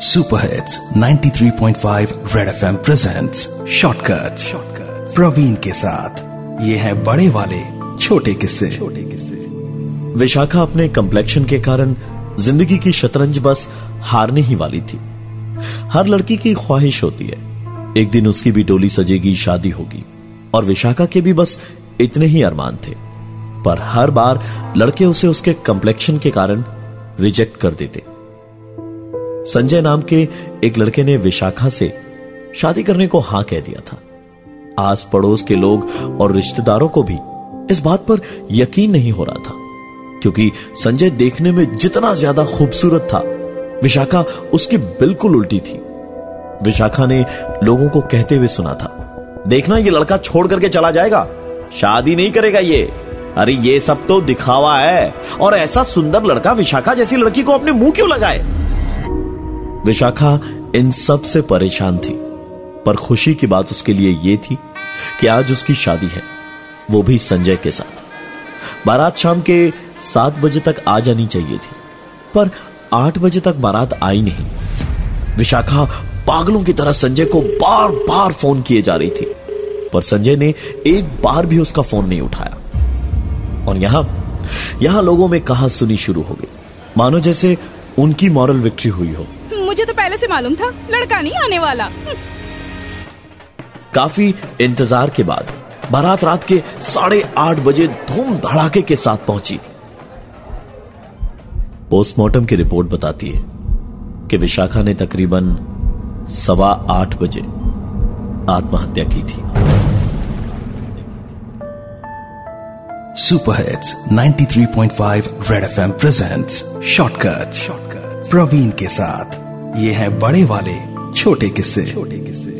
Super hits 93.5 Red FM presents shortcuts Praveen के साथ। ये है बड़े वाले, छोटे किस्से। छोटे किस्से विशाखा अपने कम्प्लेक्शन के कारण ज़िंदगी की शतरंज बस हारने ही वाली थी। हर लड़की की ख्वाहिश होती है। एक दिन उसकी भी डोली सजेगी, शादी होगी। और विशाखा के भी बस इतने ही अरमान थे। पर हर बार लड़के उसे उसके कम्प्लेक्शन के कारण रिजेक्ट कर देते। संजय नाम के एक लड़के ने विशाखा से शादी करने को हाँ कह दिया था। आस पड़ोस के लोग और रिश्तेदारों को भी इस बात पर यकीन नहीं हो रहा था, क्योंकि संजय देखने में जितना ज़्यादा खूबसूरत था, विशाखा उसकी बिल्कुल उल्टी थी। विशाखा ने लोगों को कहते हुए सुना था, देखना, ये लड़का छोड़ करके चला जाएगा। शादी नहीं करेगा ये। अरे, ये सब तो दिखावा है। और ऐसा सुंदर लड़का विशाखा जैसी लड़की को अपने मुँह क्यों लगाए? विशाखा इन सबसे परेशान थी, पर खुशी की बात उसके लिए यह थी कि आज उसकी शादी है, वो भी संजय के साथ। बारात शाम के सात बजे तक आ जानी चाहिए थी, पर आठ बजे तक बारात आई नहीं। विशाखा पागलों की तरह संजय को बार बार फ़ोन किए जा रही थी, पर संजय ने एक बार भी उसका फ़ोन नहीं उठाया। और यहाँ यहाँ लोगों में कहा सुनी शुरू हो गई। मानो जैसे उनकी मॉरल विक्ट्री हुई हो। मुझे तो पहले से मालूम था लड़का नहीं आने वाला। काफ़ी इंतज़ार के बाद बारात रात के साढ़े आठ बजे धूम धड़ाके के साथ पहुँची। पोस्टमार्टम की रिपोर्ट बताती है कि विशाखा ने तकरीबन सवा आठ बजे आत्महत्या की थी। Super hits 93.5 Red FM presents shortcuts. Praveen के साथ ये हैं बड़े वाले छोटे किस्से। छोटे किस्से।